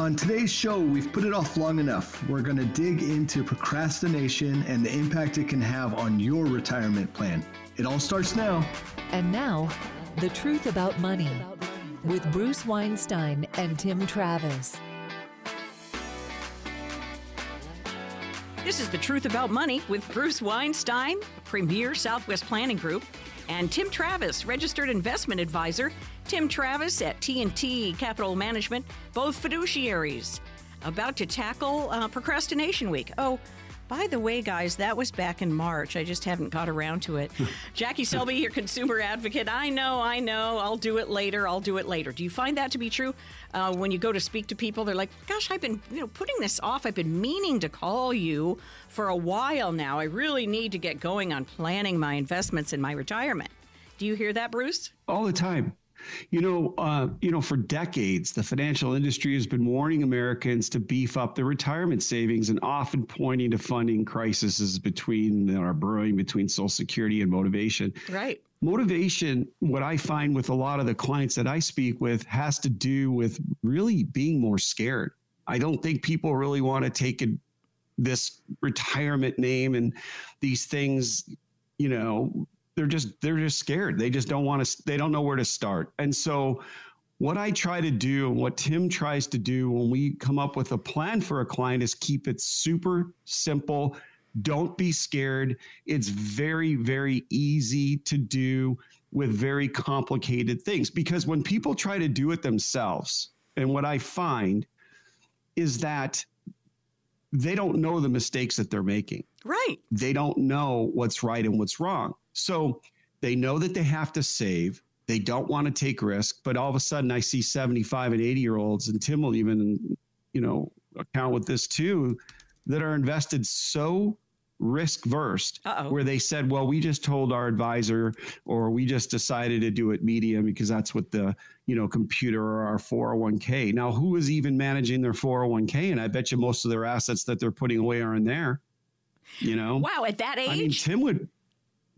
On today's show, we've put it off long enough. We're going to dig into procrastination and the impact it can have on your retirement plan. It all starts now. And now, the truth about money with Bruce Weinstein and Tim Travis. This is The Truth About Money with Bruce Weinstein, Premier Southwest Planning Group, and Tim Travis, registered investment advisor. Tim Travis at T&T Capital Management, both fiduciaries. About to tackle uh, procrastination week. Oh, by the way, guys, that was back in March. I just haven't got around to it. Jackie Selby, your consumer advocate. I know, I know. I'll do it later. I'll do it later. Do you find that to be true? Uh, when you go to speak to people, they're like, "Gosh, I've been, you know, putting this off. I've been meaning to call you for a while now. I really need to get going on planning my investments in my retirement." Do you hear that, Bruce? All the time. You know, uh, you know, for decades, the financial industry has been warning Americans to beef up their retirement savings and often pointing to funding crises between that are brewing between Social Security and motivation. Right. Motivation, what I find with a lot of the clients that I speak with, has to do with really being more scared. I don't think people really want to take a, this retirement name and these things, you know, they're just they're just scared. They just don't want to. They don't know where to start. And so, what I try to do, and what Tim tries to do when we come up with a plan for a client, is keep it super simple. Don't be scared. It's very very easy to do with very complicated things because when people try to do it themselves, and what I find is that they don't know the mistakes that they're making. Right. They don't know what's right and what's wrong. So they know that they have to save. They don't want to take risk, but all of a sudden I see 75 and 80 year olds, and Tim will even, you know, account with this too, that are invested so risk versed where they said, well, we just told our advisor or we just decided to do it medium because that's what the, you know, computer or our 401k. Now, who is even managing their 401k? And I bet you most of their assets that they're putting away are in there. You know? Wow, at that age? I mean, Tim would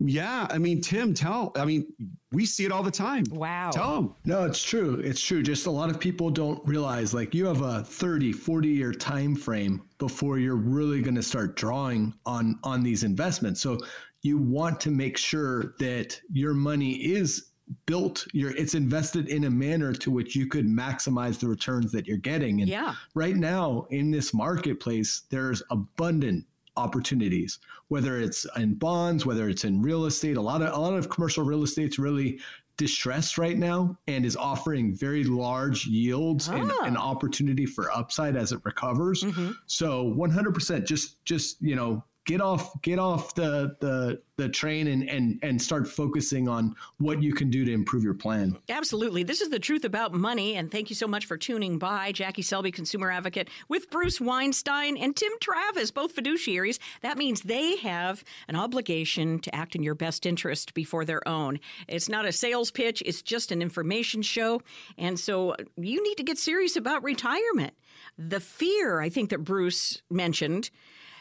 yeah, I mean, Tim, tell. I mean, we see it all the time. Wow. Tell them. No, it's true. It's true. Just a lot of people don't realize like you have a 30, 40 year time frame before you're really going to start drawing on on these investments. So you want to make sure that your money is built your it's invested in a manner to which you could maximize the returns that you're getting and yeah. right now in this marketplace there's abundant opportunities, whether it's in bonds, whether it's in real estate. A lot of a lot of commercial real estate's really distressed right now and is offering very large yields ah. and an opportunity for upside as it recovers. Mm-hmm. So 100% just just you know get off get off the the the train and and and start focusing on what you can do to improve your plan. Absolutely. This is the truth about money and thank you so much for tuning by. Jackie Selby consumer advocate with Bruce Weinstein and Tim Travis, both fiduciaries. That means they have an obligation to act in your best interest before their own. It's not a sales pitch, it's just an information show. And so you need to get serious about retirement. The fear I think that Bruce mentioned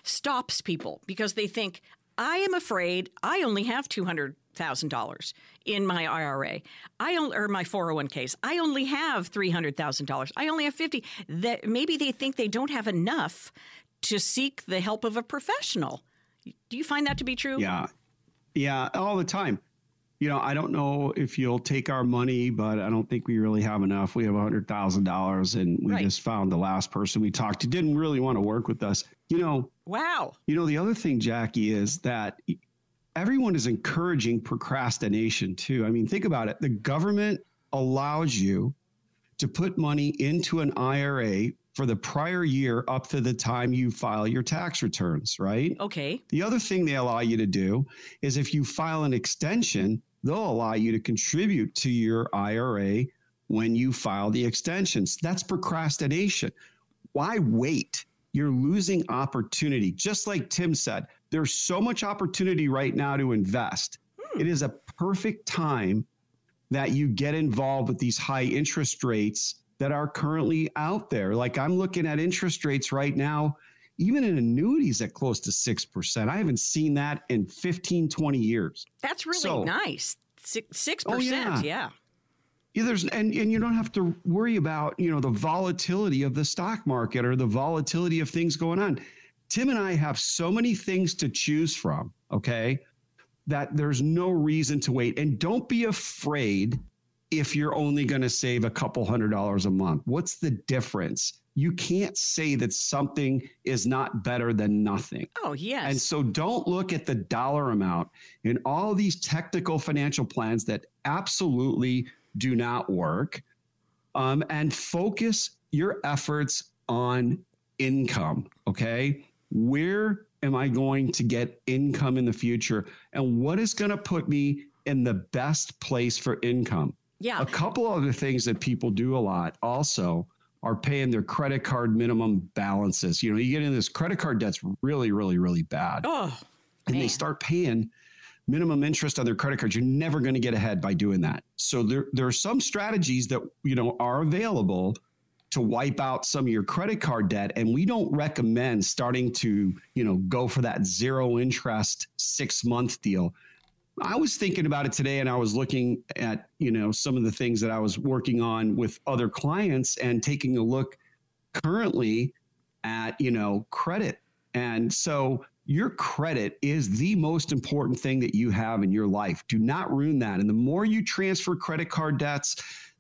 stops people because they think, I am afraid I only have $200,000 in my IRA. I only, or my 401ks. I only have $300,000. I only have 50. That maybe they think they don't have enough to seek the help of a professional. Do you find that to be true? Yeah. Yeah, all the time you know, I don't know if you'll take our money, but I don't think we really have enough. We have $100,000 and we right. just found the last person we talked to didn't really want to work with us. You know, wow. You know, the other thing, Jackie, is that everyone is encouraging procrastination too. I mean, think about it. The government allows you to put money into an IRA for the prior year up to the time you file your tax returns, right? Okay. The other thing they allow you to do is if you file an extension, they'll allow you to contribute to your IRA when you file the extensions. That's procrastination. Why wait? You're losing opportunity. Just like Tim said, there's so much opportunity right now to invest. Hmm. It is a perfect time that you get involved with these high interest rates that are currently out there. Like I'm looking at interest rates right now, even in annuities at close to 6%. I haven't seen that in 15, 20 years. That's really so, nice. 6%, oh, yeah. yeah. Yeah, there's and, and you don't have to worry about you know the volatility of the stock market or the volatility of things going on. Tim and I have so many things to choose from. Okay, that there's no reason to wait, and don't be afraid if you're only going to save a couple hundred dollars a month. What's the difference? You can't say that something is not better than nothing. Oh, yes. And so don't look at the dollar amount in all these technical financial plans that absolutely do not work um, and focus your efforts on income. Okay. Where am I going to get income in the future? And what is going to put me in the best place for income? Yeah. A couple other things that people do a lot also are paying their credit card minimum balances. You know, you get in this credit card debt's really, really, really bad. Oh, and man. they start paying minimum interest on their credit cards. You're never going to get ahead by doing that. So there, there are some strategies that, you know, are available to wipe out some of your credit card debt. And we don't recommend starting to, you know, go for that zero interest six month deal. I was thinking about it today and I was looking at, you know, some of the things that I was working on with other clients and taking a look currently at, you know, credit. And so your credit is the most important thing that you have in your life. Do not ruin that. And the more you transfer credit card debts,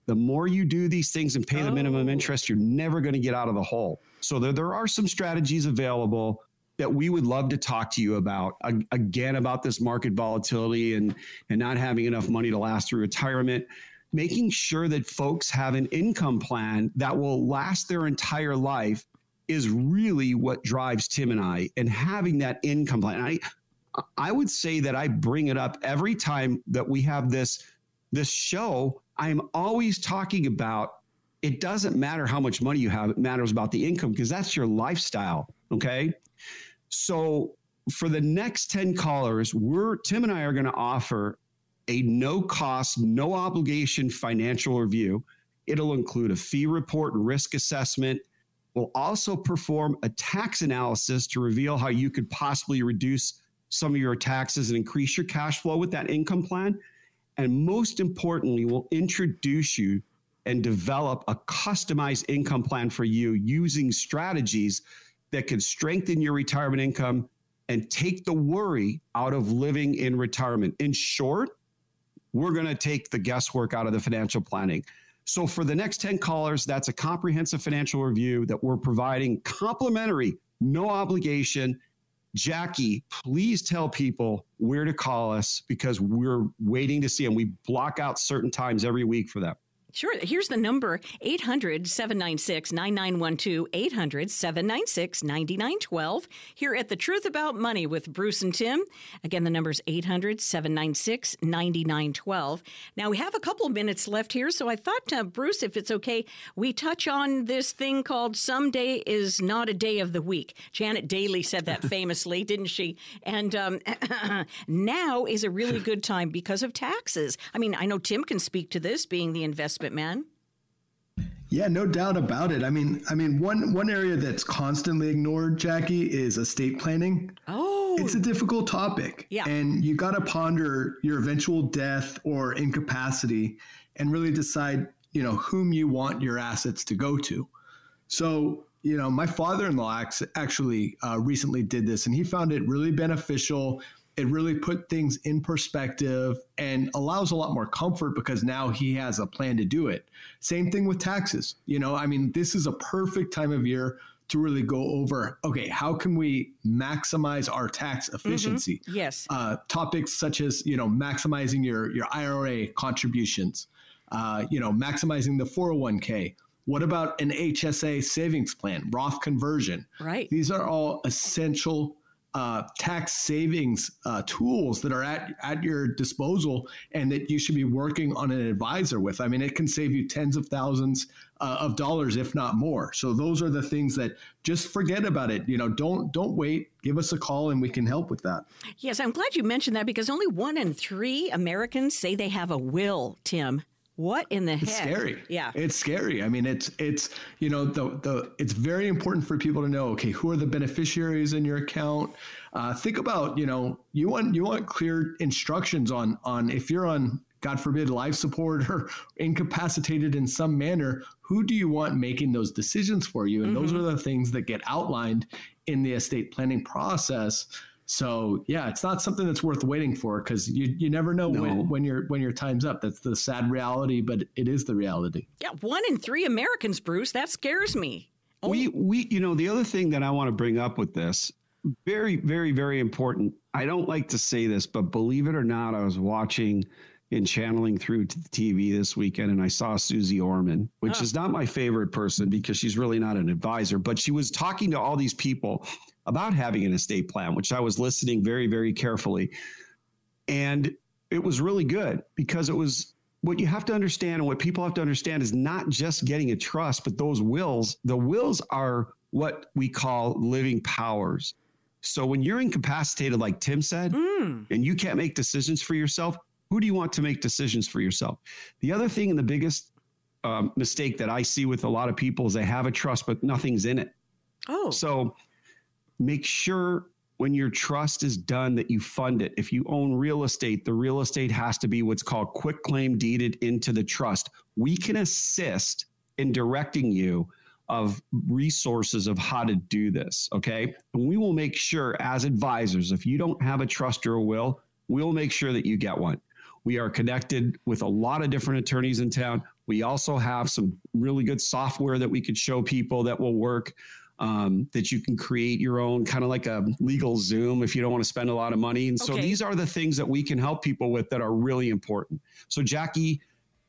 the more you do these things and pay the minimum Oh. interest, you're never going to get out of the hole. So there, there are some strategies available that we would love to talk to you about again about this market volatility and and not having enough money to last through retirement making sure that folks have an income plan that will last their entire life is really what drives Tim and I and having that income plan. I I would say that I bring it up every time that we have this this show. I'm always talking about it doesn't matter how much money you have it matters about the income because that's your lifestyle okay so for the next 10 callers, we're Tim and I are going to offer a no cost, no obligation financial review. It'll include a fee report and risk assessment. We'll also perform a tax analysis to reveal how you could possibly reduce some of your taxes and increase your cash flow with that income plan. And most importantly, we'll introduce you and develop a customized income plan for you using strategies that can strengthen your retirement income and take the worry out of living in retirement. In short, we're going to take the guesswork out of the financial planning. So, for the next 10 callers, that's a comprehensive financial review that we're providing complimentary, no obligation. Jackie, please tell people where to call us because we're waiting to see them. We block out certain times every week for them. Sure. Here's the number 800 796 9912. 800 796 9912. Here at The Truth About Money with Bruce and Tim. Again, the number is 800 796 9912. Now, we have a couple of minutes left here, so I thought, uh, Bruce, if it's okay, we touch on this thing called Someday is Not a Day of the Week. Janet Dailey said that famously, didn't she? And um, now is a really good time because of taxes. I mean, I know Tim can speak to this, being the investment man. Yeah, no doubt about it. I mean, I mean, one one area that's constantly ignored, Jackie, is estate planning. Oh, It's a difficult topic. Yeah. And you got to ponder your eventual death or incapacity and really decide, you know, whom you want your assets to go to. So, you know, my father in law actually uh, recently did this and he found it really beneficial. It really put things in perspective and allows a lot more comfort because now he has a plan to do it. Same thing with taxes. You know, I mean, this is a perfect time of year to really go over okay, how can we maximize our tax efficiency? yes. uh, topics such as you know maximizing your your IRA contributions, uh, you know maximizing the 401k. What about an HSA savings plan, Roth conversion? Right. These are all essential uh, tax savings uh, tools that are at at your disposal and that you should be working on an advisor with. I mean, it can save you tens of thousands uh, of dollars, if not more. So those are the things that just forget about it. You know, don't don't wait. Give us a call and we can help with that. Yes, I'm glad you mentioned that because only one in three Americans say they have a will, Tim. What in the It's heck? scary. Yeah. It's scary. I mean, it's it's you know the the it's very important for people to know. Okay, who are the beneficiaries in your account? Uh, think about you know you want you want clear instructions on on if you're on God forbid, life support or incapacitated in some manner, who do you want making those decisions for you? And mm-hmm. those are the things that get outlined in the estate planning process. So yeah, it's not something that's worth waiting for because you you never know no. when, when your when your time's up. That's the sad reality, but it is the reality. Yeah, one in three Americans, Bruce. That scares me. Oh. We we you know the other thing that I want to bring up with this very very very important. I don't like to say this, but believe it or not, I was watching and channeling through to the TV this weekend, and I saw Susie Orman, which oh. is not my favorite person because she's really not an advisor, but she was talking to all these people about having an estate plan, which I was listening very, very carefully. And it was really good because it was what you have to understand and what people have to understand is not just getting a trust, but those wills. The wills are what we call living powers. So when you're incapacitated, like Tim said, mm. and you can't make decisions for yourself, who do you want to make decisions for yourself? The other thing and the biggest um, mistake that I see with a lot of people is they have a trust, but nothing's in it. Oh. So make sure when your trust is done that you fund it. If you own real estate, the real estate has to be what's called quick claim deeded into the trust. We can assist in directing you of resources of how to do this. Okay. And we will make sure as advisors, if you don't have a trust or a will, we'll make sure that you get one. We are connected with a lot of different attorneys in town. We also have some really good software that we could show people that will work um, that you can create your own kind of like a LegalZoom if you don't want to spend a lot of money. And so okay. these are the things that we can help people with that are really important. So, Jackie,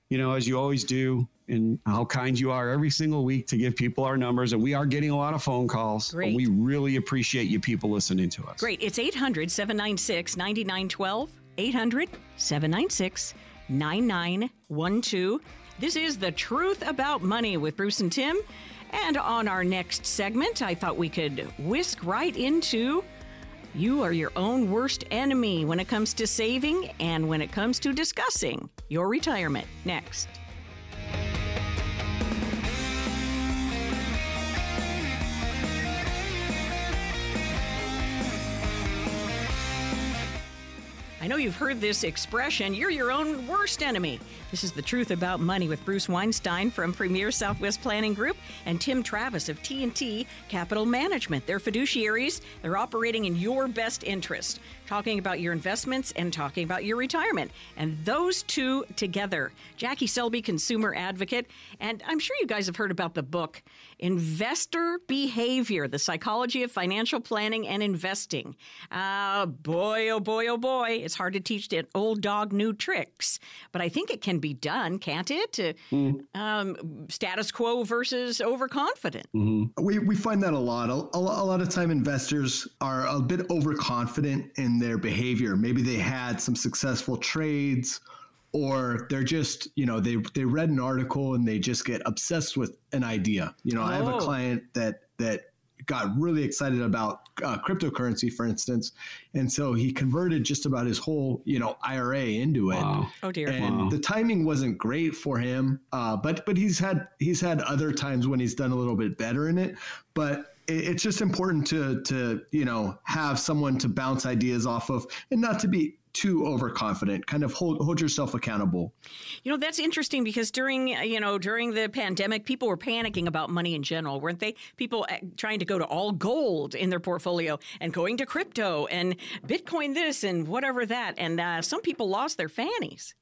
you know, as you always do, and how kind you are every single week to give people our numbers. And we are getting a lot of phone calls. Great. And we really appreciate you people listening to us. Great. It's 800 796 9912. 800 796 9912. This is The Truth About Money with Bruce and Tim. And on our next segment, I thought we could whisk right into you are your own worst enemy when it comes to saving and when it comes to discussing your retirement. Next. I know you've heard this expression, you're your own worst enemy. This is The Truth About Money with Bruce Weinstein from Premier Southwest Planning Group and Tim Travis of T&T Capital Management. They're fiduciaries. They're operating in your best interest, talking about your investments and talking about your retirement. And those two together. Jackie Selby, consumer advocate, and I'm sure you guys have heard about the book Investor Behavior: The Psychology of Financial Planning and Investing. Uh, boy, oh boy, oh boy, it's hard to teach an old dog new tricks, but I think it can be done, can't it? Mm. Um, status quo versus overconfident. Mm-hmm. We, we find that a lot. A, a, lot of time investors are a bit overconfident in their behavior. Maybe they had some successful trades or they're just you know they they read an article and they just get obsessed with an idea you know oh. i have a oh. client that that got really excited about uh, cryptocurrency, for instance, and so he converted just about his whole, you know, IRA into it. Wow. Oh dear! And wow. the timing wasn't great for him, uh, but but he's had he's had other times when he's done a little bit better in it. But it, it's just important to to you know have someone to bounce ideas off of, and not to be too overconfident kind of hold hold yourself accountable you know that's interesting because during you know during the pandemic people were panicking about money in general weren't they people uh, trying to go to all gold in their portfolio and going to crypto and bitcoin this and whatever that and uh, some people lost their fannies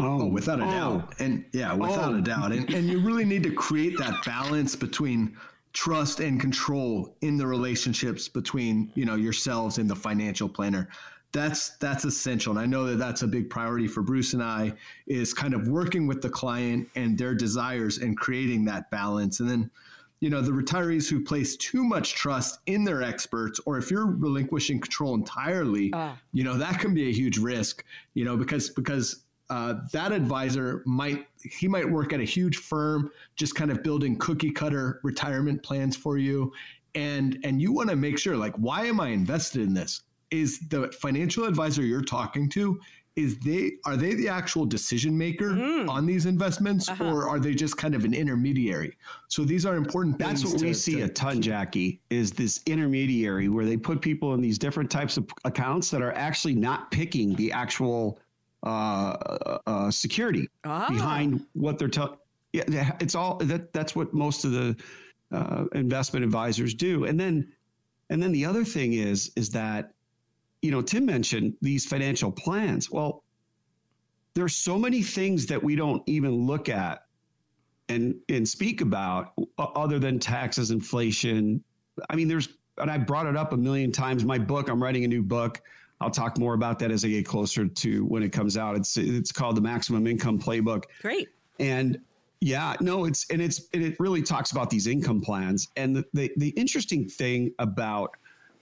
Oh, oh without a oh. doubt. And yeah, without oh. a doubt. And, and you really need to create that balance between trust and control in the relationships between, you know, yourselves and the financial planner that's that's essential. And i know that that's a big priority for bruce and i is kind of working with the client and their desires and creating that balance. And then you know the retirees who place too much trust in their experts or if you're relinquishing control entirely uh. you know that can be a huge risk you know because because uh, that advisor might he might work at a huge firm just kind of building cookie cutter retirement plans for you. And and you want to make sure like why am i invested in this is the financial advisor you're talking to is they are they the actual decision maker mm. on these investments uh-huh. or are they just kind of an intermediary so these are important that's what to, we see a ton jackie is this intermediary where they put people in these different types of accounts that are actually not picking the actual uh, uh, security Ah. behind what they're telling. Yeah, it's all that. That's what most of the uh, investment advisors do. And then, and then the other thing is, is that, you know, Tim mentioned these financial plans. Well, there's so many things that we don't even look at and and speak about other than taxes, inflation. I mean, there's and I brought it up a million times. My book, I'm writing a new book. I'll talk more about that as I get closer to when it comes out. It's it's called the Maximum Income Playbook. Great. And yeah, no, it's and it's and it really talks about these income plans. And the, the the interesting thing about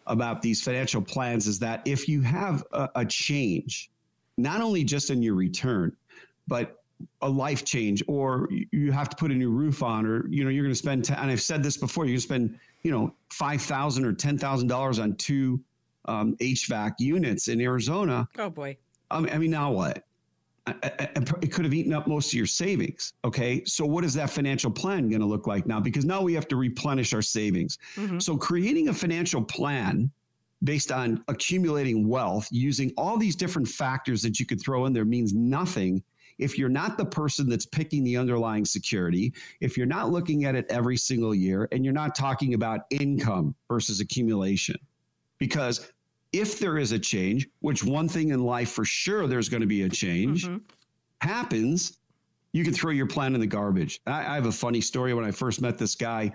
about these financial plans is that if you have a, a change, not only just in your return, but a life change, or you have to put a new roof on, or you know you're going to spend. and I've said this before. You're going to spend you know five thousand or ten thousand dollars on two um, HVAC units in Arizona. Oh boy. I mean, I mean now what? It could have eaten up most of your savings. Okay. So, what is that financial plan going to look like now? Because now we have to replenish our savings. Mhm. So, creating a financial plan based on accumulating wealth using all these different factors that you could throw in there means nothing if you're not the person that's picking the underlying security, if you're not looking at it every single year, and you're not talking about income versus accumulation. Because if there is a change, which one thing in life for sure there's going to be a change, Mhm. happens, you can throw your plan in the garbage. I, I have a funny story when I first met this guy.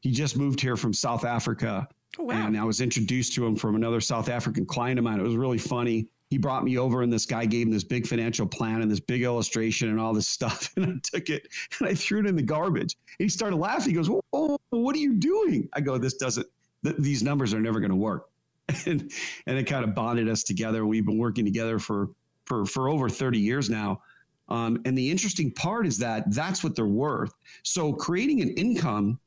He just moved here from South Africa. Oh, wow. And I was introduced to him from another South African client of mine. It was really funny. He brought me over, and this guy gave him this big financial plan and this big illustration and all this stuff. And I took it and I threw it in the garbage. And he started laughing. He goes, "Oh, what are you doing?" I go, "This doesn't. Th- these numbers are never going to work." And and it kind of bonded us together. We've been working together for for for over thirty years now. Um, and the interesting part is that that's what they're worth. So creating an income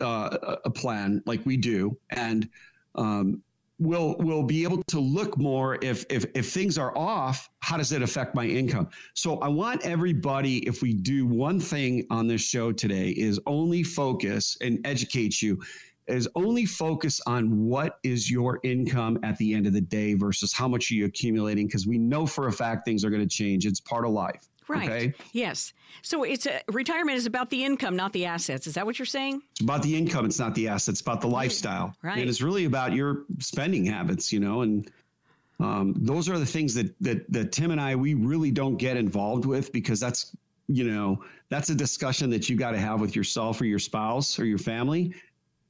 uh, a plan like we do, and um, we'll we'll be able to look more if if if things are off. How does it affect my income? So I want everybody, if we do one thing on this show today, is only focus and educate you. Is only focus on what is your income at the end of the day versus how much are you accumulating because we know for a fact things are going to change. It's part of life. Right. Okay. Yes. So it's a, retirement is about the income, not the assets. Is that what you're saying? It's about the income. It's not the assets. It's about the lifestyle. Right. And it's really about your spending habits, you know, and um, those are the things that, that, that Tim and I, we really don't get involved with because that's, you know, that's a discussion that you got to have with yourself or your spouse or your family.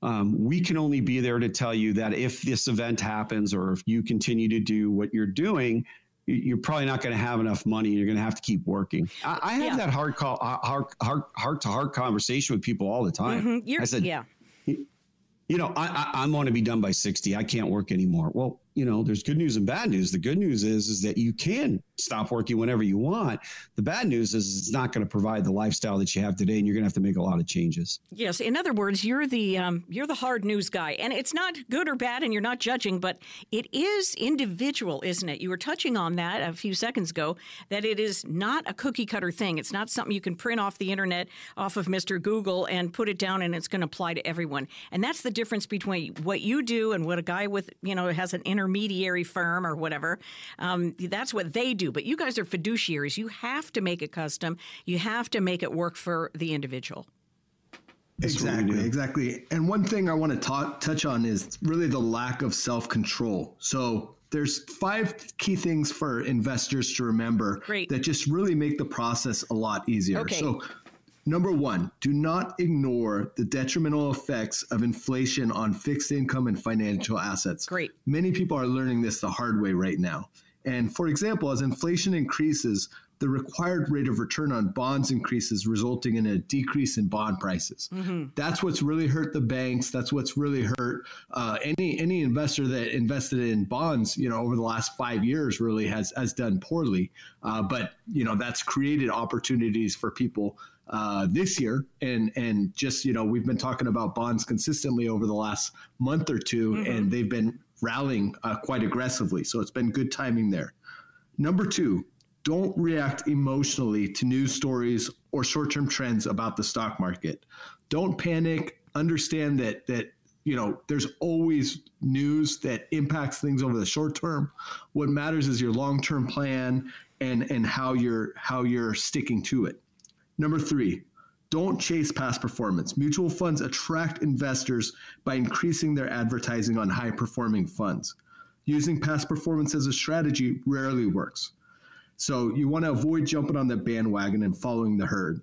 Um, we can only be there to tell you that if this event happens or if you continue to do what you're doing, you- you're probably not going to have enough money. You're going to have to keep working. I, I have Yeah. that hard call, heart, heart, heart to heart conversation with people all the time. Mhm. You're, I said, yeah. you know, I, I, I'm going to be done by 60. I can't work anymore. Well, you know, there's good news and bad news. The good news is, is that you can stop working whenever you want. The bad news is it's not going to provide the lifestyle that you have today, and you're going to have to make a lot of changes. Yes. In other words, you're the um, you're the hard news guy, and it's not good or bad, and you're not judging, but it is individual, isn't it? You were touching on that a few seconds ago. That it is not a cookie cutter thing. It's not something you can print off the internet, off of Mr. Google, and put it down, and it's going to apply to everyone. And that's the difference between what you do and what a guy with you know has an intermediary firm or whatever. Um, that's what they do. But you guys are fiduciaries. You have to make it custom. You have to make it work for the individual. That's exactly, exactly. And one thing I want to talk, touch on is really the lack of self control. So there's five key things for investors to remember Great. that just really make the process a lot easier. Okay. So Number one, do not ignore the detrimental effects of inflation on fixed income and financial assets. Great. Many people are learning this the hard way right now. And for example, as inflation increases, the required rate of return on bonds increases, resulting in a decrease in bond prices. That's what's really hurt the banks. That's what's really hurt uh, any any investor that invested in bonds. You know, over the last five years, really has has done poorly. Uh, but you know, that's created opportunities for people uh, this year, and and just you know, we've been talking about bonds consistently over the last month or 2 and they've been rallying uh, quite aggressively. So it's been good timing there. Number two, don't react emotionally to news stories or short-term trends about the stock market. Don't panic. Understand that that you know, there's always news that impacts things over the short term. What matters is your long-term plan and and how you're how you're sticking to it. Number 3, don't chase past performance. Mutual funds attract investors by increasing their advertising on high-performing funds. Using past performance as a strategy rarely works. So you want to avoid jumping on the bandwagon and following the herd.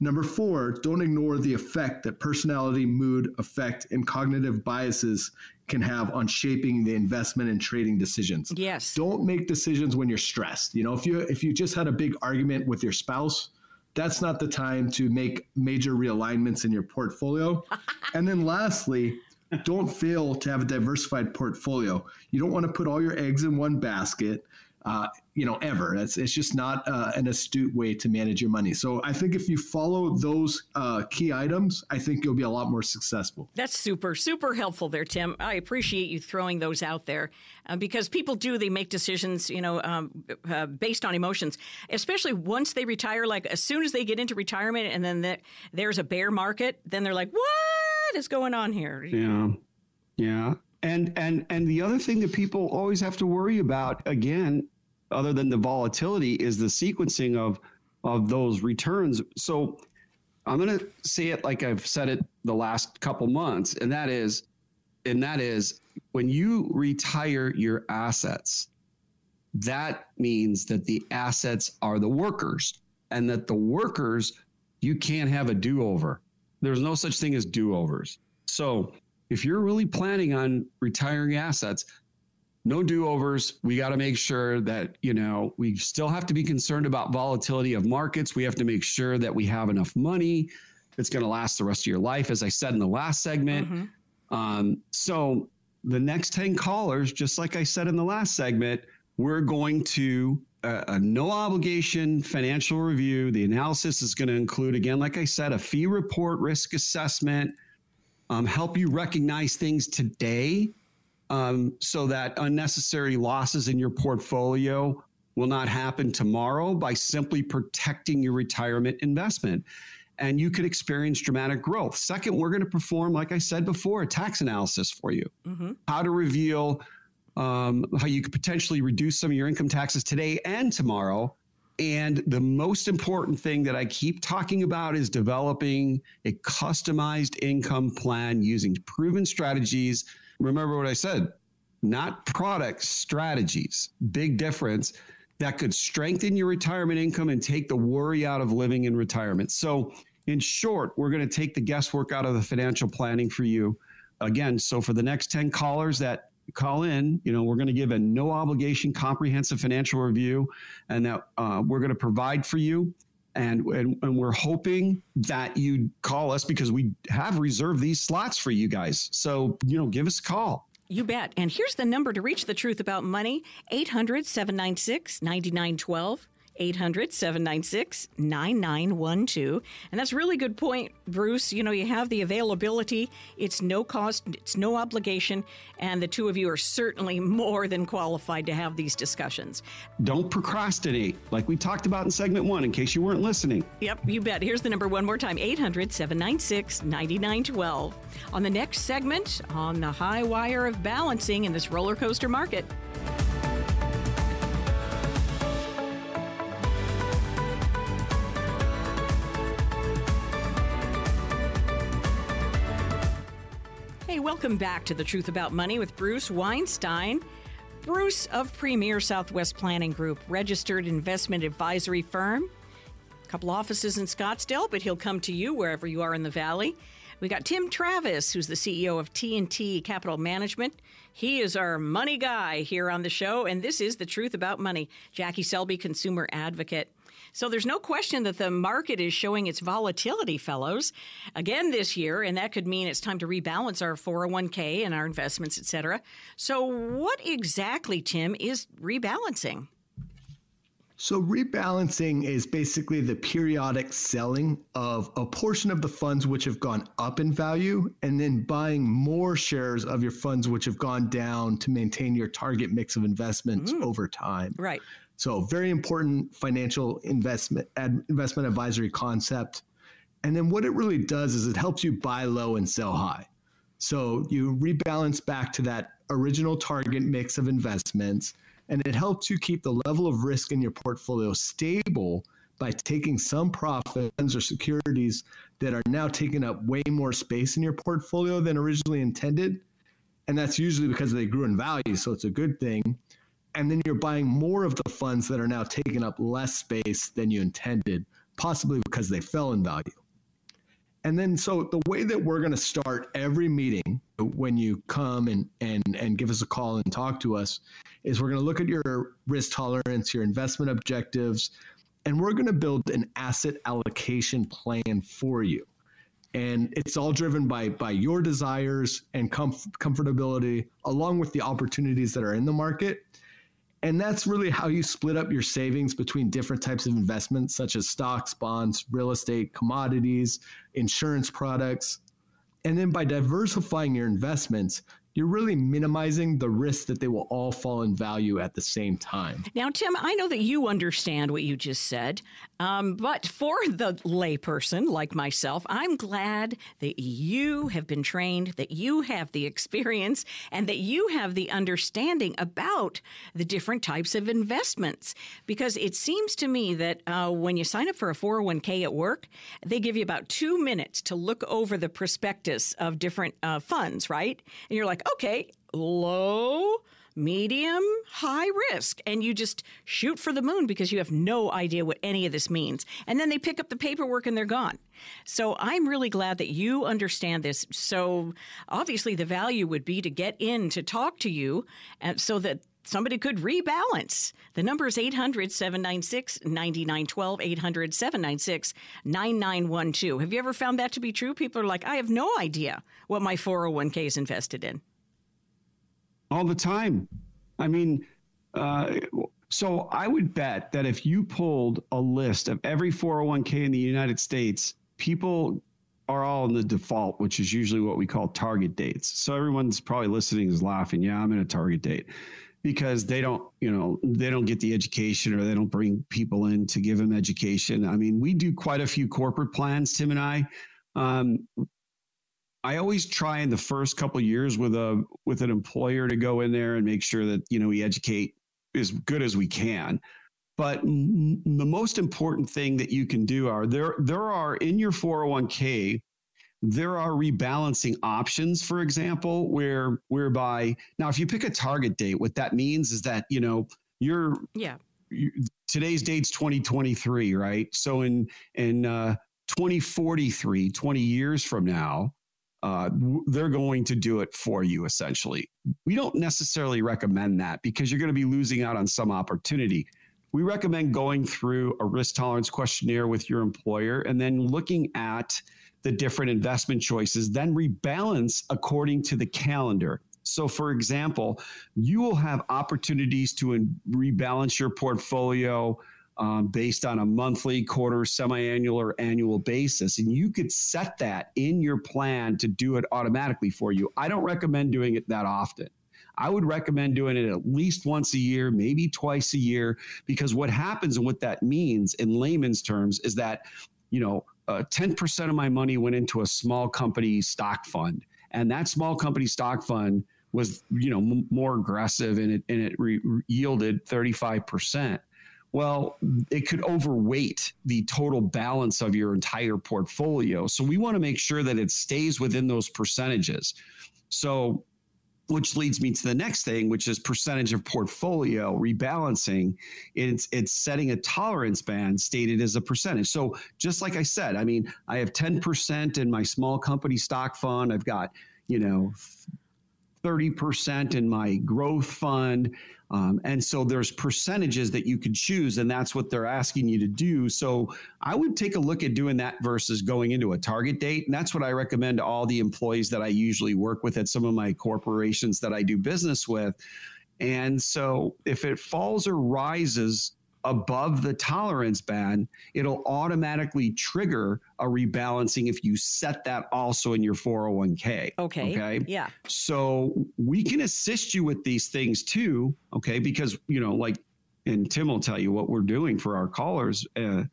Number four, don't ignore the effect that personality, mood, effect, and cognitive biases can have on shaping the investment and trading decisions. Yes. Don't make decisions when you're stressed. You know, if you if you just had a big argument with your spouse, that's not the time to make major realignments in your portfolio. and then lastly, don't fail to have a diversified portfolio. You don't want to put all your eggs in one basket uh, you know, ever. It's, it's just not uh, an astute way to manage your money. So I think if you follow those uh, key items, I think you'll be a lot more successful. That's super, super helpful there, Tim. I appreciate you throwing those out there uh, because people do, they make decisions, you know, um, uh, based on emotions, especially once they retire. Like as soon as they get into retirement and then the, there's a bear market, then they're like, what is going on here? Yeah. Yeah. And and and the other thing that people always have to worry about again other than the volatility is the sequencing of of those returns. So I'm going to say it like I've said it the last couple months, and that is, and that is when you retire your assets, that means that the assets are the workers, and that the workers you can't have a do over. There's no such thing as do overs. So if you're really planning on retiring assets, no do-overs. We got to make sure that, you know, we still have to be concerned about volatility of markets. We have to make sure that we have enough money that's going to last the rest of your life, as I said in the last segment. Mm-hmm. Um, so the next 10 callers, just like I said in the last segment, we're going to uh, a no obligation financial review. The analysis is going to include, again, like I said, a fee report, risk assessment, um, help you recognize things today um, so that unnecessary losses in your portfolio will not happen tomorrow by simply protecting your retirement investment. And you could experience dramatic growth. Second, we're going to perform, like I said before, a tax analysis for you. Mm-hmm. How to reveal um, how you could potentially reduce some of your income taxes today and tomorrow. And the most important thing that I keep talking about is developing a customized income plan using proven strategies remember what I said, not products, strategies. Big difference that could strengthen your retirement income and take the worry out of living in retirement. So, in short, we're going to take the guesswork out of the financial planning for you. Again, so for the next 10 callers that call in, you know, we're going to give a no obligation comprehensive financial review and that uh, we're going to provide for you. And, and, and we're hoping that you call us because we have reserved these slots for you guys. So, you know, give us a call. You bet. And here's the number to reach the truth about money 800 796 9912. 800 796 9912. And that's a really good point, Bruce. You know, you have the availability, it's no cost, it's no obligation, and the two of you are certainly more than qualified to have these discussions. Don't procrastinate, like we talked about in segment one, in case you weren't listening. Yep, you bet. Here's the number one more time 800 796 9912. On the next segment, on the high wire of balancing in this roller coaster market. Welcome back to The Truth About Money with Bruce Weinstein. Bruce of Premier Southwest Planning Group, registered investment advisory firm. A couple offices in Scottsdale, but he'll come to you wherever you are in the valley. We got Tim Travis, who's the CEO of T&T Capital Management. He is our money guy here on the show, and this is The Truth About Money. Jackie Selby, consumer advocate. So there's no question that the market is showing its volatility, fellows, again this year, and that could mean it's time to rebalance our 401k and our investments, et cetera. So, what exactly, Tim, is rebalancing? So, rebalancing is basically the periodic selling of a portion of the funds which have gone up in value and then buying more shares of your funds which have gone down to maintain your target mix of investments mm. over time. Right. So very important financial investment ad, investment advisory concept. And then what it really does is it helps you buy low and sell high. So you rebalance back to that original target mix of investments, and it helps you keep the level of risk in your portfolio stable by taking some profits or securities that are now taking up way more space in your portfolio than originally intended. And that's usually because they grew in value, so it's a good thing. And then you're buying more of the funds that are now taking up less space than you intended, possibly because they fell in value. And then, so the way that we're going to start every meeting when you come and, and, and give us a call and talk to us is we're going to look at your risk tolerance, your investment objectives, and we're going to build an asset allocation plan for you. And it's all driven by, by your desires and comf- comfortability, along with the opportunities that are in the market. And that's really how you split up your savings between different types of investments, such as stocks, bonds, real estate, commodities, insurance products. And then by diversifying your investments, you're really minimizing the risk that they will all fall in value at the same time. Now, Tim, I know that you understand what you just said, um, but for the layperson like myself, I'm glad that you have been trained, that you have the experience, and that you have the understanding about the different types of investments. Because it seems to me that uh, when you sign up for a 401k at work, they give you about two minutes to look over the prospectus of different uh, funds, right? And you're like, okay, low, medium, high risk. And you just shoot for the moon because you have no idea what any of this means. And then they pick up the paperwork and they're gone. So I'm really glad that you understand this. So obviously, the value would be to get in to talk to you and so that somebody could rebalance. The number is 800 796 9912, 800 796 9912. Have you ever found that to be true? People are like, I have no idea what my 401k is invested in. All the time. I mean, uh, so I would bet that if you pulled a list of every 401k in the United States, people are all in the default, which is usually what we call target dates. So everyone's probably listening is laughing. Yeah, I'm in a target date because they don't, you know, they don't get the education or they don't bring people in to give them education. I mean, we do quite a few corporate plans, Tim and I. Um, I always try in the first couple years with a with an employer to go in there and make sure that you know we educate as good as we can. But m- the most important thing that you can do are there there are in your 401k there are rebalancing options, for example, where whereby now if you pick a target date, what that means is that you know you're yeah you, today's date's 2023, right? So in in uh, 2043, 20 years from now, uh, they're going to do it for you essentially. We don't necessarily recommend that because you're going to be losing out on some opportunity. We recommend going through a risk tolerance questionnaire with your employer and then looking at the different investment choices, then rebalance according to the calendar. So, for example, you will have opportunities to in- rebalance your portfolio um, based on a monthly, quarter, semi annual, or annual basis. And you could set that in your plan to do it automatically for you. I don't recommend doing it that often. I would recommend doing it at least once a year, maybe twice a year, because what happens and what that means in layman's terms is that, you know, uh, 10% of my money went into a small company stock fund. And that small company stock fund was, you know, m- more aggressive and it, and it re- yielded 35%. Well, it could overweight the total balance of your entire portfolio. So we want to make sure that it stays within those percentages. So which leads me to the next thing, which is percentage of portfolio rebalancing. It's it's setting a tolerance band stated as a percentage. So just like I said, I mean, I have 10% in my small company stock fund. I've got, you know, 30% in my growth fund. Um, and so there's percentages that you could choose, and that's what they're asking you to do. So I would take a look at doing that versus going into a target date. And that's what I recommend to all the employees that I usually work with at some of my corporations that I do business with. And so if it falls or rises above the tolerance band, it'll automatically trigger a rebalancing if you set that also in your 401k. Okay. Okay. Yeah. So we can assist you with these things too. Okay. Because, you know, like, and Tim will tell you what we're doing for our callers. Uh,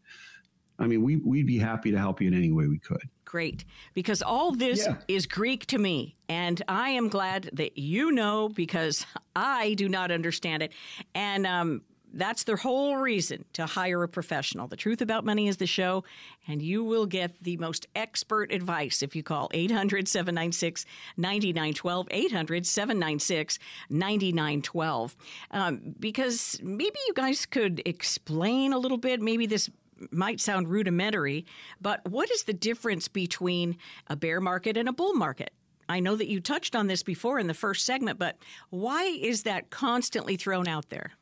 I mean, we, we'd be happy to help you in any way we could. Great. Because all this yeah. is Greek to me. And I am glad that you know because I do not understand it. And um, that's the whole reason to hire a professional. The Truth About Money is the show, and you will get the most expert advice if you call 800 796 9912. 800 796 9912. Um, because maybe you guys could explain a little bit. Maybe this might sound rudimentary, but what is the difference between a bear market and a bull market? I know that you touched on this before in the first segment, but why is that constantly thrown out there?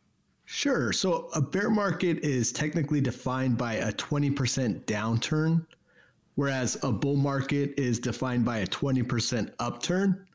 Sure. So a bear market is technically defined by a 20% downturn, whereas a bull market is defined by a 20% upturn.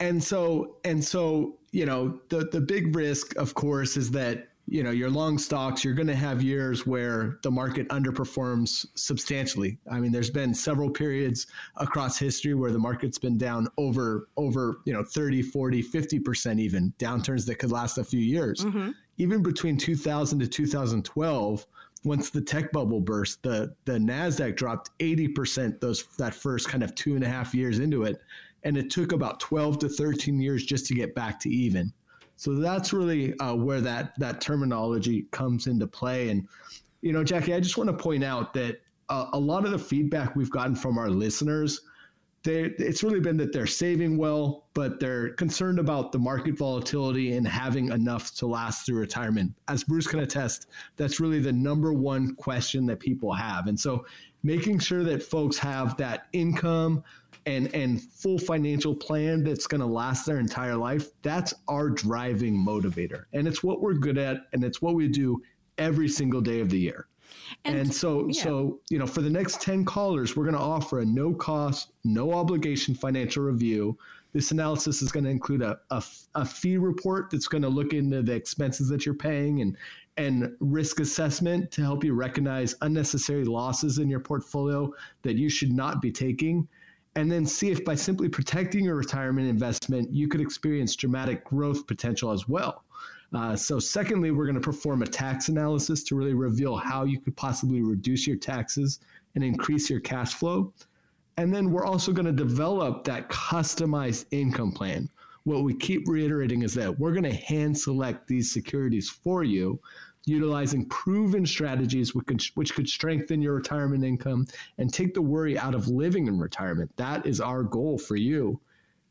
And so, and so, you know, the, the big risk, of course, is that, you know, your long stocks, you're going to have years where the market underperforms substantially. I mean, there's been several periods across history where the market's been down over, over, you know, 30, 40, 50% even downturns that could last a few years. Mm-hmm even between 2000 to 2012, once the tech bubble burst, the the Nasdaq dropped 80% those that first kind of two and a half years into it, and it took about 12 to 13 years just to get back to even. So that's really uh, where that that terminology comes into play. And you know, Jackie, I just want to point out that uh, a lot of the feedback we've gotten from our listeners they, it's really been that they're saving well, but they're concerned about the market volatility and having enough to last through retirement. As Bruce can attest, that's really the number one question that people have. And so making sure that folks have that income and, and full financial plan that's going to last their entire life, that's our driving motivator. And it's what we're good at, and it's what we do every single day of the year. And, and so, yeah. so you know, for the next ten callers, we're going to offer a no cost, no obligation financial review. This analysis is going to include a, a, a fee report that's going to look into the expenses that you're paying and and risk assessment to help you recognize unnecessary losses in your portfolio that you should not be taking and then see if by simply protecting your retirement investment, you could experience dramatic growth potential as well. Uh, so, secondly, we're going to perform a tax analysis to really reveal how you could possibly reduce your taxes and increase your cash flow. And then we're also going to develop that customized income plan. What we keep reiterating is that we're going to hand select these securities for you, utilizing proven strategies which could, which could strengthen your retirement income and take the worry out of living in retirement. That is our goal for you.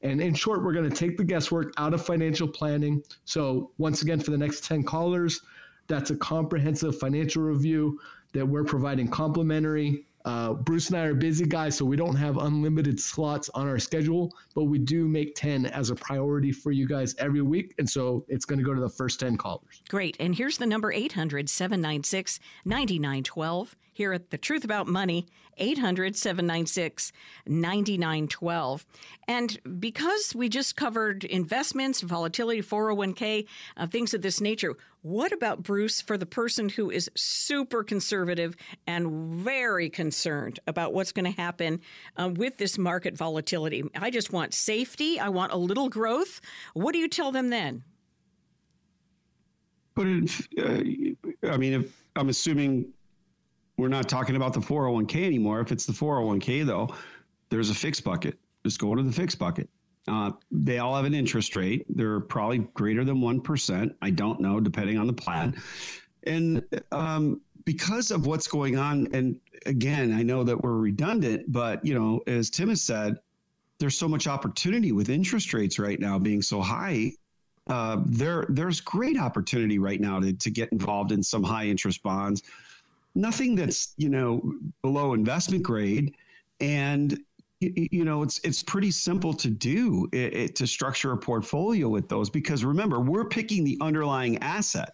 And in short, we're going to take the guesswork out of financial planning. So, once again, for the next 10 callers, that's a comprehensive financial review that we're providing complimentary. Uh, Bruce and I are busy guys, so we don't have unlimited slots on our schedule, but we do make 10 as a priority for you guys every week. And so it's going to go to the first 10 callers. Great. And here's the number 800 796 9912 here at The Truth About Money, 800 796 9912. And because we just covered investments, volatility, 401k, uh, things of this nature, what about Bruce for the person who is super conservative and very concerned about what's going to happen uh, with this market volatility? I just want safety. I want a little growth. What do you tell them then? Put it. Uh, I mean, if, I'm assuming we're not talking about the 401k anymore. If it's the 401k, though, there's a fixed bucket. Just go into the fixed bucket. Uh, they all have an interest rate. They're probably greater than 1%. I don't know, depending on the plan. And um, because of what's going on, and again, I know that we're redundant, but, you know, as Tim has said, there's so much opportunity with interest rates right now being so high. Uh, there, there's great opportunity right now to, to get involved in some high interest bonds nothing that's you know below investment grade. And you know it's it's pretty simple to do it, it, to structure a portfolio with those because remember we're picking the underlying asset.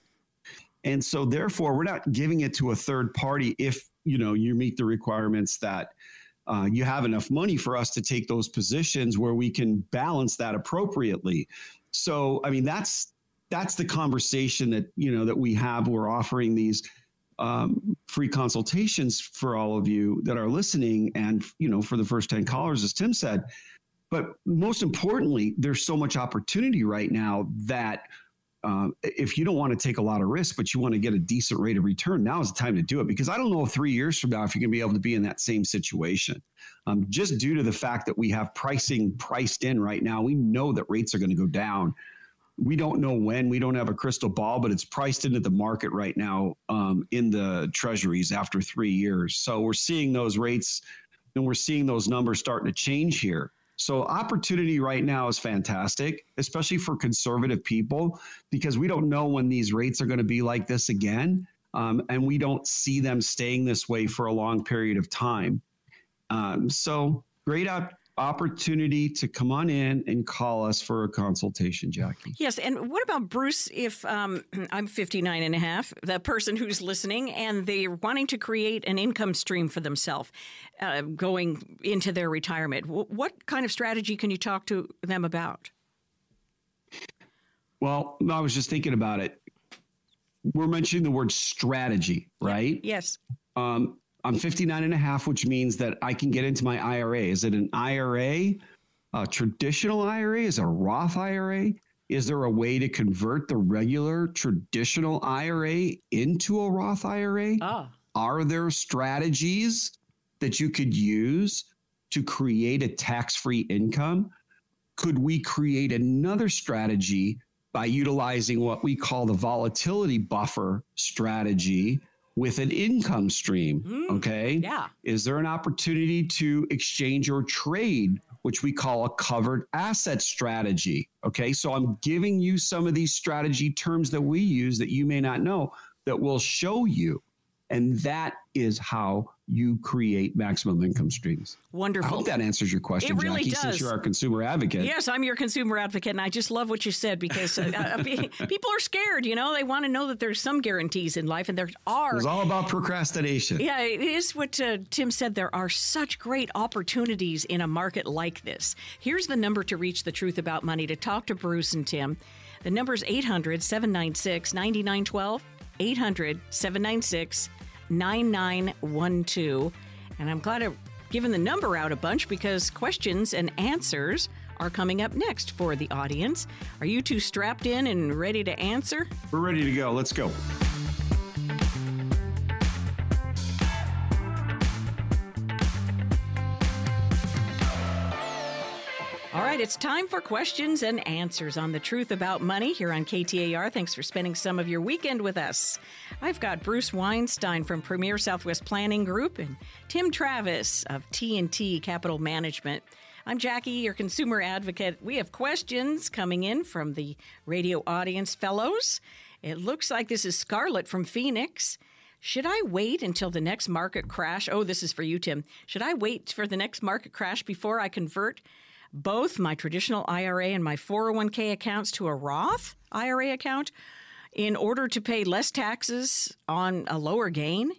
And so therefore we're not giving it to a third party if you know you meet the requirements that uh, you have enough money for us to take those positions where we can balance that appropriately. So i mean that's that's the conversation that you know that we have. We're offering these um, free consultations for all of you that are listening and you know for the first 10 callers as tim said but most importantly there's so much opportunity right now that um, if you don't want to take a lot of risk, but you want to get a decent rate of return, now is the time to do it because I don't know three years from now if you're going to be able to be in that same situation. Um, just due to the fact that we have pricing priced in right now, we know that rates are going to go down. We don't know when, we don't have a crystal ball, but it's priced into the market right now um, in the treasuries after three years. So we're seeing those rates and we're seeing those numbers starting to change here. So opportunity right now is fantastic, especially for conservative people, because we don't know when these rates are going to be like this again. Um, and we don't see them staying this way for a long period of time. Um, so great out, opportunity to come on in and call us for a consultation, Jackie. Yes. And what about Bruce? If um, I'm 59 and a half, the person who's listening, and they're wanting to create an income stream for themselves uh, going into their retirement, what kind of strategy can you talk to them about? Well, I was just thinking about it. We're mentioning the word strategy, right? Yes. Um, I'm 59 and a half, which means that I can get into my IRA. Is it an IRA, a traditional IRA? Is it a Roth IRA? Is there a way to convert the regular traditional IRA into a Roth IRA? Ah. Are there strategies that you could use to create a tax free income? Could we create another strategy by utilizing what we call the volatility buffer strategy? With an income stream. Mm, okay. Yeah. Is there an opportunity to exchange or trade, which we call a covered asset strategy? Okay. So I'm giving you some of these strategy terms that we use that you may not know that will show you. And that is how you create maximum income streams. Wonderful. I hope that answers your question, it really Jackie, does. since you're our consumer advocate. Yes, I'm your consumer advocate, and I just love what you said because uh, uh people are scared. You know, they want to know that there's some guarantees in life, and there are. It's all about procrastination. Yeah, it is what uh, Tim said. There are such great opportunities in a market like this. Here's the number to reach the truth about money to talk to Bruce and Tim. The number is 800 796 9912. 800 796 9912. And I'm glad I've given the number out a bunch because questions and answers are coming up next for the audience. Are you two strapped in and ready to answer? We're ready to go. Let's go. Right, it's time for questions and answers on the truth about money here on KTAR. Thanks for spending some of your weekend with us. I've got Bruce Weinstein from Premier Southwest Planning Group and Tim Travis of T&T Capital Management. I'm Jackie, your consumer advocate. We have questions coming in from the radio audience fellows. It looks like this is Scarlett from Phoenix. Should I wait until the next market crash? Oh, this is for you, Tim. Should I wait for the next market crash before I convert both my traditional IRA and my 401k accounts to a Roth IRA account in order to pay less taxes on a lower gain?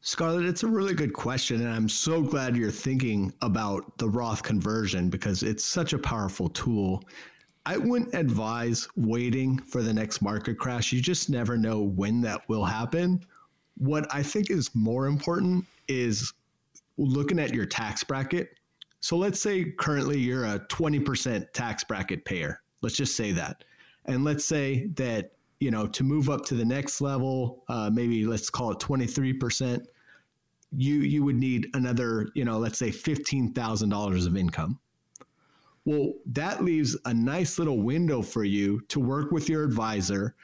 Scarlett, it's a really good question. And I'm so glad you're thinking about the Roth conversion because it's such a powerful tool. I wouldn't advise waiting for the next market crash. You just never know when that will happen. What I think is more important is looking at your tax bracket so let's say currently you're a 20% tax bracket payer. Let's just say that. And let's say that, you know, to move up to the next level, uh, maybe let's call it 23%, you you would need another, you know, let's say $15,000 of income. Well, that leaves a nice little window for you to work with your advisor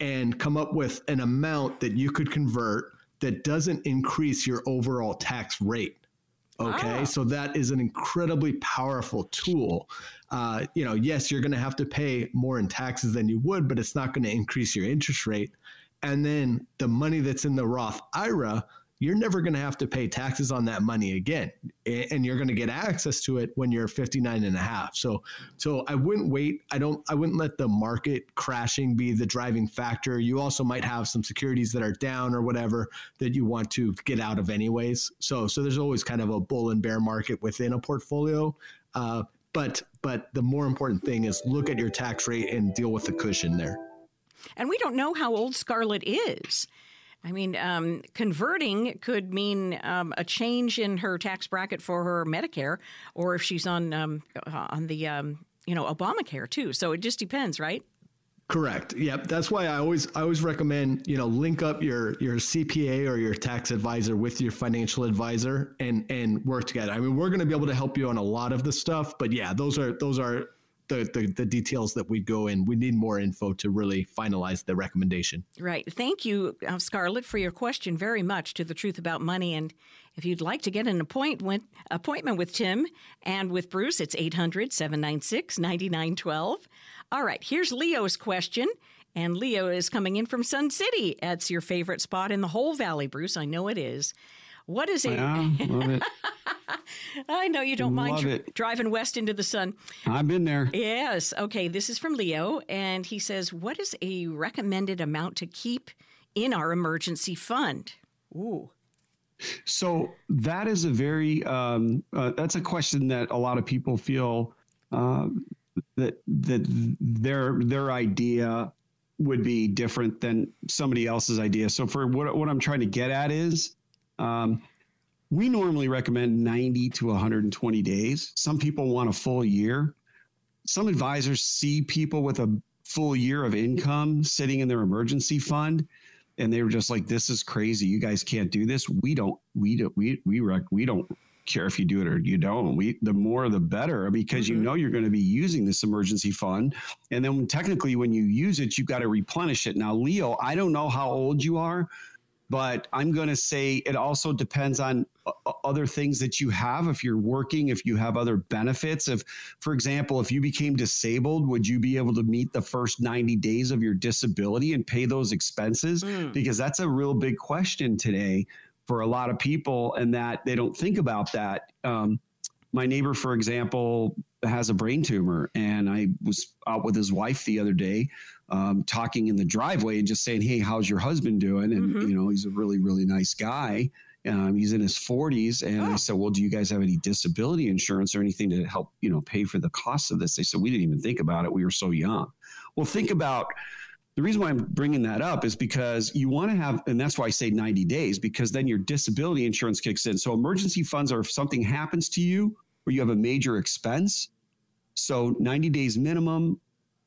and come up with an amount that you could convert that doesn't increase your overall tax rate. Okay, ah. so that is an incredibly powerful tool. Uh, you know, yes, you're going to have to pay more in taxes than you would, but it's not going to increase your interest rate. And then the money that's in the Roth IRA you're never going to have to pay taxes on that money again and you're going to get access to it when you're 59 and a half. So so i wouldn't wait i don't i wouldn't let the market crashing be the driving factor. You also might have some securities that are down or whatever that you want to get out of anyways. So so there's always kind of a bull and bear market within a portfolio uh, but but the more important thing is look at your tax rate and deal with the cushion there. And we don't know how old Scarlett is. I mean, um, converting could mean um, a change in her tax bracket for her Medicare, or if she's on um, on the um, you know Obamacare too. So it just depends, right? Correct. Yep. That's why I always I always recommend you know link up your your CPA or your tax advisor with your financial advisor and and work together. I mean, we're going to be able to help you on a lot of the stuff, but yeah, those are those are the, the, the details that we go in. We need more info to really finalize the recommendation. Right. Thank you, uh, Scarlett, for your question very much to the truth about money. And if you'd like to get an appointment appointment with Tim and with Bruce, it's 800 796 9912. All right, here's Leo's question. And Leo is coming in from Sun City. That's your favorite spot in the whole valley, Bruce. I know it is. What is it? Yeah, love it. I know you don't mind Love dri- it. driving west into the sun. I've been there. Yes. Okay. This is from Leo, and he says, "What is a recommended amount to keep in our emergency fund?" Ooh. So that is a very um, uh, that's a question that a lot of people feel uh, that that their their idea would be different than somebody else's idea. So for what what I'm trying to get at is. Um, we normally recommend 90 to 120 days. Some people want a full year. Some advisors see people with a full year of income sitting in their emergency fund and they were just like this is crazy. You guys can't do this. We don't we don't we we rec- we don't care if you do it or you don't. We the more the better because you know you're going to be using this emergency fund. And then technically when you use it you've got to replenish it. Now leo i don't know how old you are but I'm going to say it also depends on uh, other things that you have. If you're working, if you have other benefits, if, for example, if you became disabled, would you be able to meet the first 90 days of your disability and pay those expenses? Mm. Because that's a real big question today for a lot of people, and that they don't think about that. Um, my neighbor, for example, has a brain tumor, and I was out with his wife the other day um, talking in the driveway and just saying, "Hey, how's your husband doing?" And Mhm. you know, he's a really, really nice guy. Um, he's in his 40s, and I Oh. said, "Well, do you guys have any disability insurance or anything to help you know pay for the cost of this?" They said, "We didn't even think about it. We were so young." Well, think about the reason why I'm bringing that up is because you want to have, and that's why I say 90 days, because then your disability insurance kicks in. So emergency funds are if something happens to you or you have a major expense. So 90 days minimum,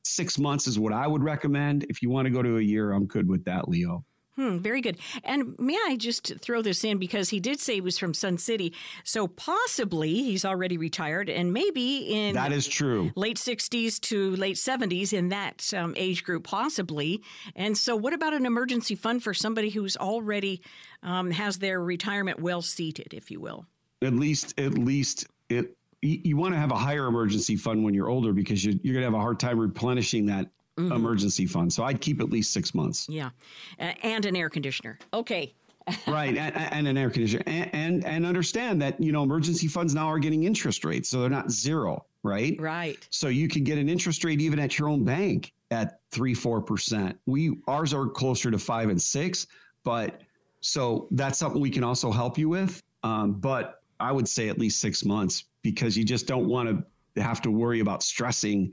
six months is what I would recommend. If you want to go to a year, I'm good with that, Leo. Hmm, very good. And may I just throw this in because he did say he was from Sun City, so possibly he's already retired, and maybe in That is true. late 60s to late 70s in that um, age group, possibly. And so, what about an emergency fund for somebody who's already um, has their retirement well seated, if you will? At least, at least it. You, want to have a higher emergency fund when you're older because you're going to have a hard time replenishing that emergency fund. So I'd keep at least six months. Yeah, uh, and an air conditioner. Okay. right and, and an air conditioner and, and and understand that you know emergency funds now are getting interest rates so they're not zero right Right. so you can get an interest rate even at your own bank at three four percent we ours are closer to five and six but so that's something we can also help you with um, but i would say at least six months because you just don't want to have to worry about stressing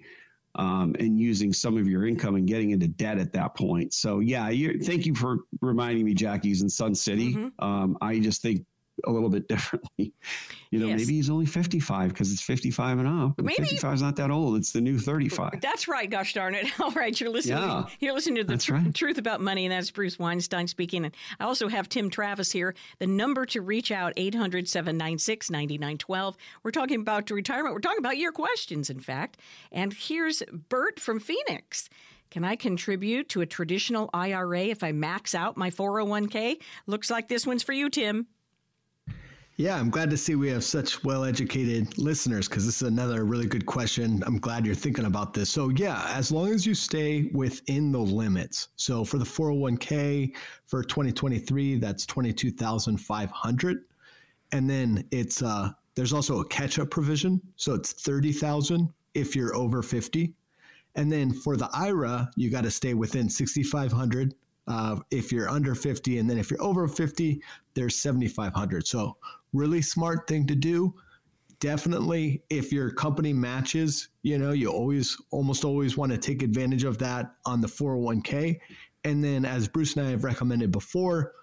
um, and using some of your income and getting into debt at that point. So yeah, you thank you for reminding me, Jackie's in Sun City. Mhm. Um, I just think a little bit differently. You know, Yes. maybe he's only 55 because it's 55 and up. And Maybe- 55 is not that old. It's the new 35. That's right, gosh darn it. All right, you're listening. Yeah. You're listening to the tr- right. truth about money, and that's Bruce Weinstein speaking. And I also have Tim Travis here. The number to reach out, 800 796 9912. We're talking about retirement. We're talking about your questions, in fact. And here's Bert from Phoenix. Can I contribute to a traditional IRA if I max out my 401k? Looks like this one's for you, Tim. Yeah, I'm glad to see we have such well educated listeners because this is another really good question. I'm glad you're thinking about this. So, yeah, as long as you stay within the limits. So, for the 401k for 2023, that's 22,500. And then it's, uh, there's also a catch up provision. So, it's 30,000 if you're over 50. And then for the IRA, you got to stay within 6,500 uh, if you're under 50. And then if you're over 50, there's 7,500. So, really smart thing to do. Definitely, if your company matches, you know, you always, almost always want to take advantage of that on the 401k. And then, as Bruce and I have recommended before,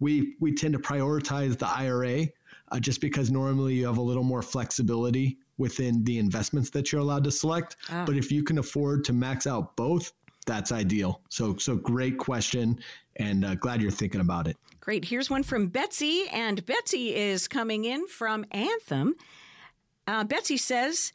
we we tend to prioritize the IRA uh, just because normally you have a little more flexibility within the investments that you're allowed to select. Ah. But if you can afford to max out both, that's ideal. So, so great question, and uh, glad you're thinking about it. Great. Here's one from Betsy, and Betsy is coming in from Anthem. Uh, Betsy says,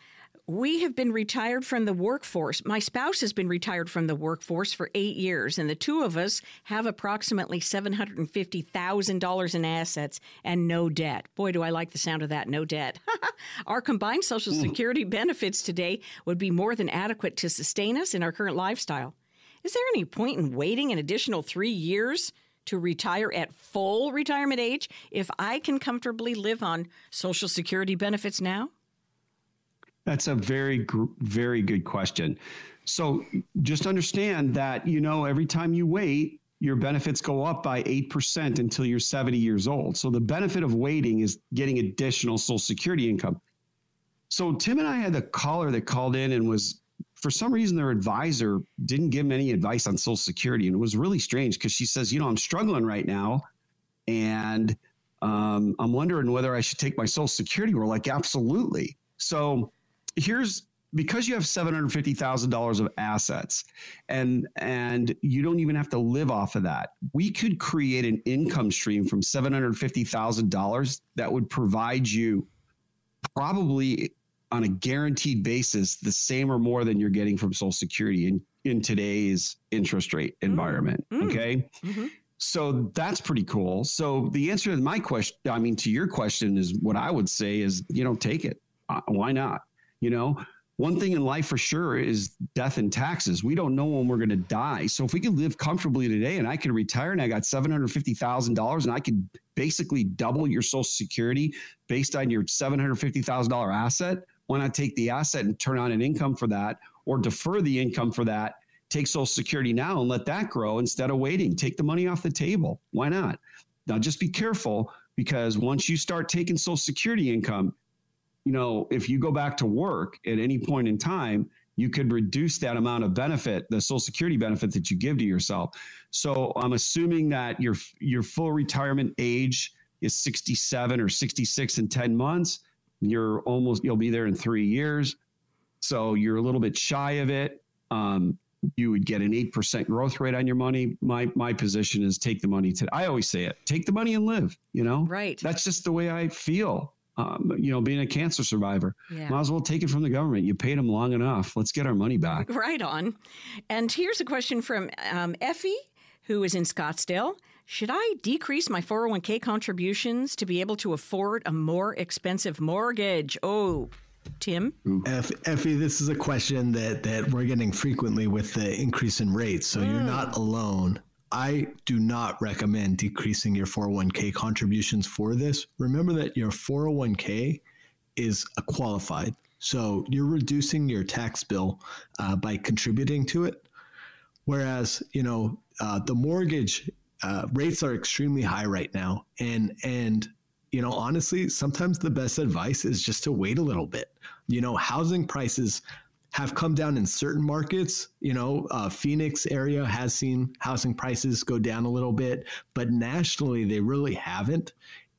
we have been retired from the workforce. My spouse has been retired from the workforce for eight years, and the two of us have approximately $750,000 in assets and no debt. Boy, do I like the sound of that no debt. our combined Social Security benefits today would be more than adequate to sustain us in our current lifestyle. Is there any point in waiting an additional three years to retire at full retirement age if I can comfortably live on Social Security benefits now? That's a very, very good question. So just understand that, you know, every time you wait, your benefits go up by 8% until you're 70 years old. So the benefit of waiting is getting additional Social Security income. So Tim and I had a caller that called in and was, for some reason, their advisor didn't give them any advice on Social Security. And it was really strange because she says, you know, I'm struggling right now. And um, I'm wondering whether I should take my Social Security. We're like, absolutely. So here's because you have $750,000 of assets and and you don't even have to live off of that. We could create an income stream from $750,000 that would provide you probably on a guaranteed basis the same or more than you're getting from social security in in today's interest rate mm. environment, mm. okay? Mm-hmm. So that's pretty cool. So the answer to my question, I mean, to your question is what I would say is, you know, take it. Uh, why not? You know, one thing in life for sure is death and taxes. We don't know when we're going to die. So if we can live comfortably today and I can retire and I got $750,000 and I could basically double your social security based on your $750,000 asset, why not take the asset and turn on an income for that or defer the income for that? Take social security now and let that grow instead of waiting. Take the money off the table. Why not? Now just be careful because once you start taking social security income, you know, if you go back to work at any point in time, you could reduce that amount of benefit, the Social Security benefit that you give to yourself. So I'm assuming that your your full retirement age is 67 or 66 in 10 months. You're almost you'll be there in three years, so you're a little bit shy of it. Um, you would get an eight percent growth rate on your money. My my position is take the money to. I always say it: take the money and live. You know, right? That's just the way I feel um, you know, being a cancer survivor. Yeah. Might as well take it from the government. You paid them long enough. Let's get our money back. Right on. And here's a question from um, Effie, who is in Scottsdale. Should I decrease my 401k contributions to be able to afford a more expensive mortgage? Oh, Tim? F- Effie, this is a question that, that we're getting frequently with the increase in rates. So mm. you're not alone. I do not recommend decreasing your 401k contributions for this. Remember that your 401k is a qualified. So you're reducing your tax bill uh, by contributing to it. Whereas, you know, uh, the mortgage uh, rates are extremely high right now. And, and, you know, honestly, sometimes the best advice is just to wait a little bit. You know, housing prices have come down in certain markets. You know, uh, Phoenix area has seen housing prices go down a little bit, but nationally they really haven't.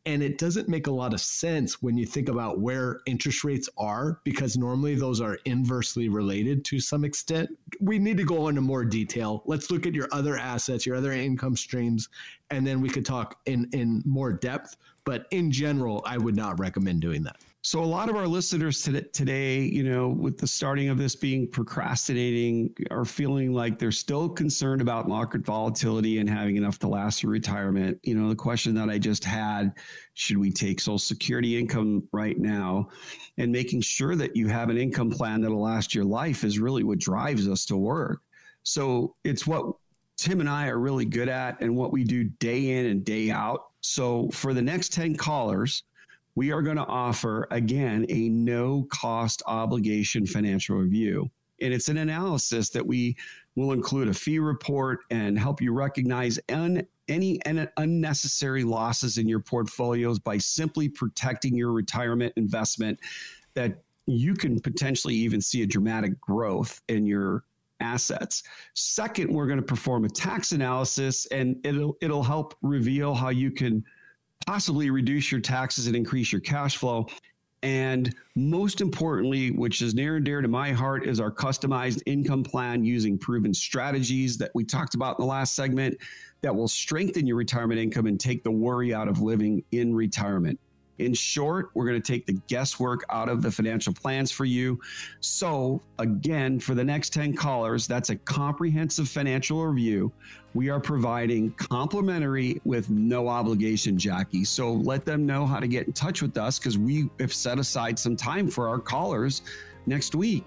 And it doesn't make a lot of sense when you think about where interest rates are, because normally those are inversely related to some extent. We need to go into more detail. Let's look at your other assets, your other income streams, and then we could talk in, in more depth. But in general, I would not recommend doing that. So a lot of our listeners today, you know, with the starting of this being procrastinating, are feeling like they're still concerned about market volatility and having enough to last through retirement. You know, the question that I just had, should we take Social Security income right now? And making sure that you have an income plan that'll last your life is really what drives us to work. So it's what Tim and I are really good at and what we do day in and day out. So for the next 10 callers, we are going to offer again a no cost obligation financial review. And it's an analysis that we will include a fee report and help you recognize un, any unnecessary losses in your portfolios by simply protecting your retirement investment that you can potentially even see a dramatic growth in your assets. Second, we're going to perform a tax analysis and it'll it'll help reveal how you can possibly reduce your taxes and increase your cash flow. And most importantly, which is near and dear to my heart, is our customized income plan using proven strategies that we talked about in the last segment that will strengthen your retirement income and take the worry out of living in retirement. In short, we're going to take the guesswork out of the financial plans for you. So, again, for the next 10 callers, that's a comprehensive financial review. We are providing complimentary with no obligation, Jackie. So, let them know how to get in touch with us because we have set aside some time for our callers next week.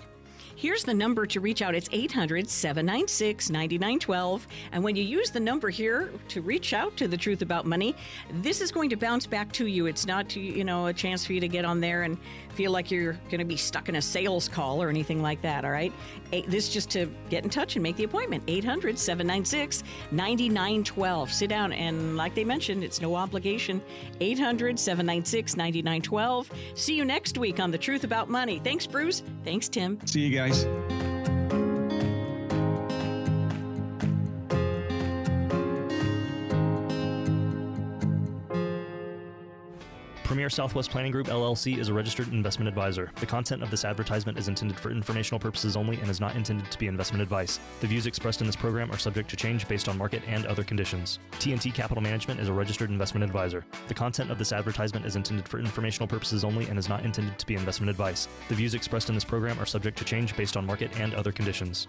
Here's the number to reach out. It's 800 796 9912. And when you use the number here to reach out to the truth about money, this is going to bounce back to you. It's not, you know, a chance for you to get on there and feel like you're going to be stuck in a sales call or anything like that, all right? This just to get in touch and make the appointment. 800 796 9912. Sit down and, like they mentioned, it's no obligation. 800 796 9912. See you next week on The Truth About Money. Thanks, Bruce. Thanks, Tim. See you guys. Premier Southwest Planning Group LLC is a registered investment advisor. The content of this advertisement is intended for informational purposes only and is not intended to be investment advice. The views expressed in this program are subject to change based on market and other conditions. T&T Capital Management is a registered investment advisor. The content of this advertisement is intended for informational purposes only and is not intended to be investment advice. The views expressed in this program are subject to change based on market and other conditions.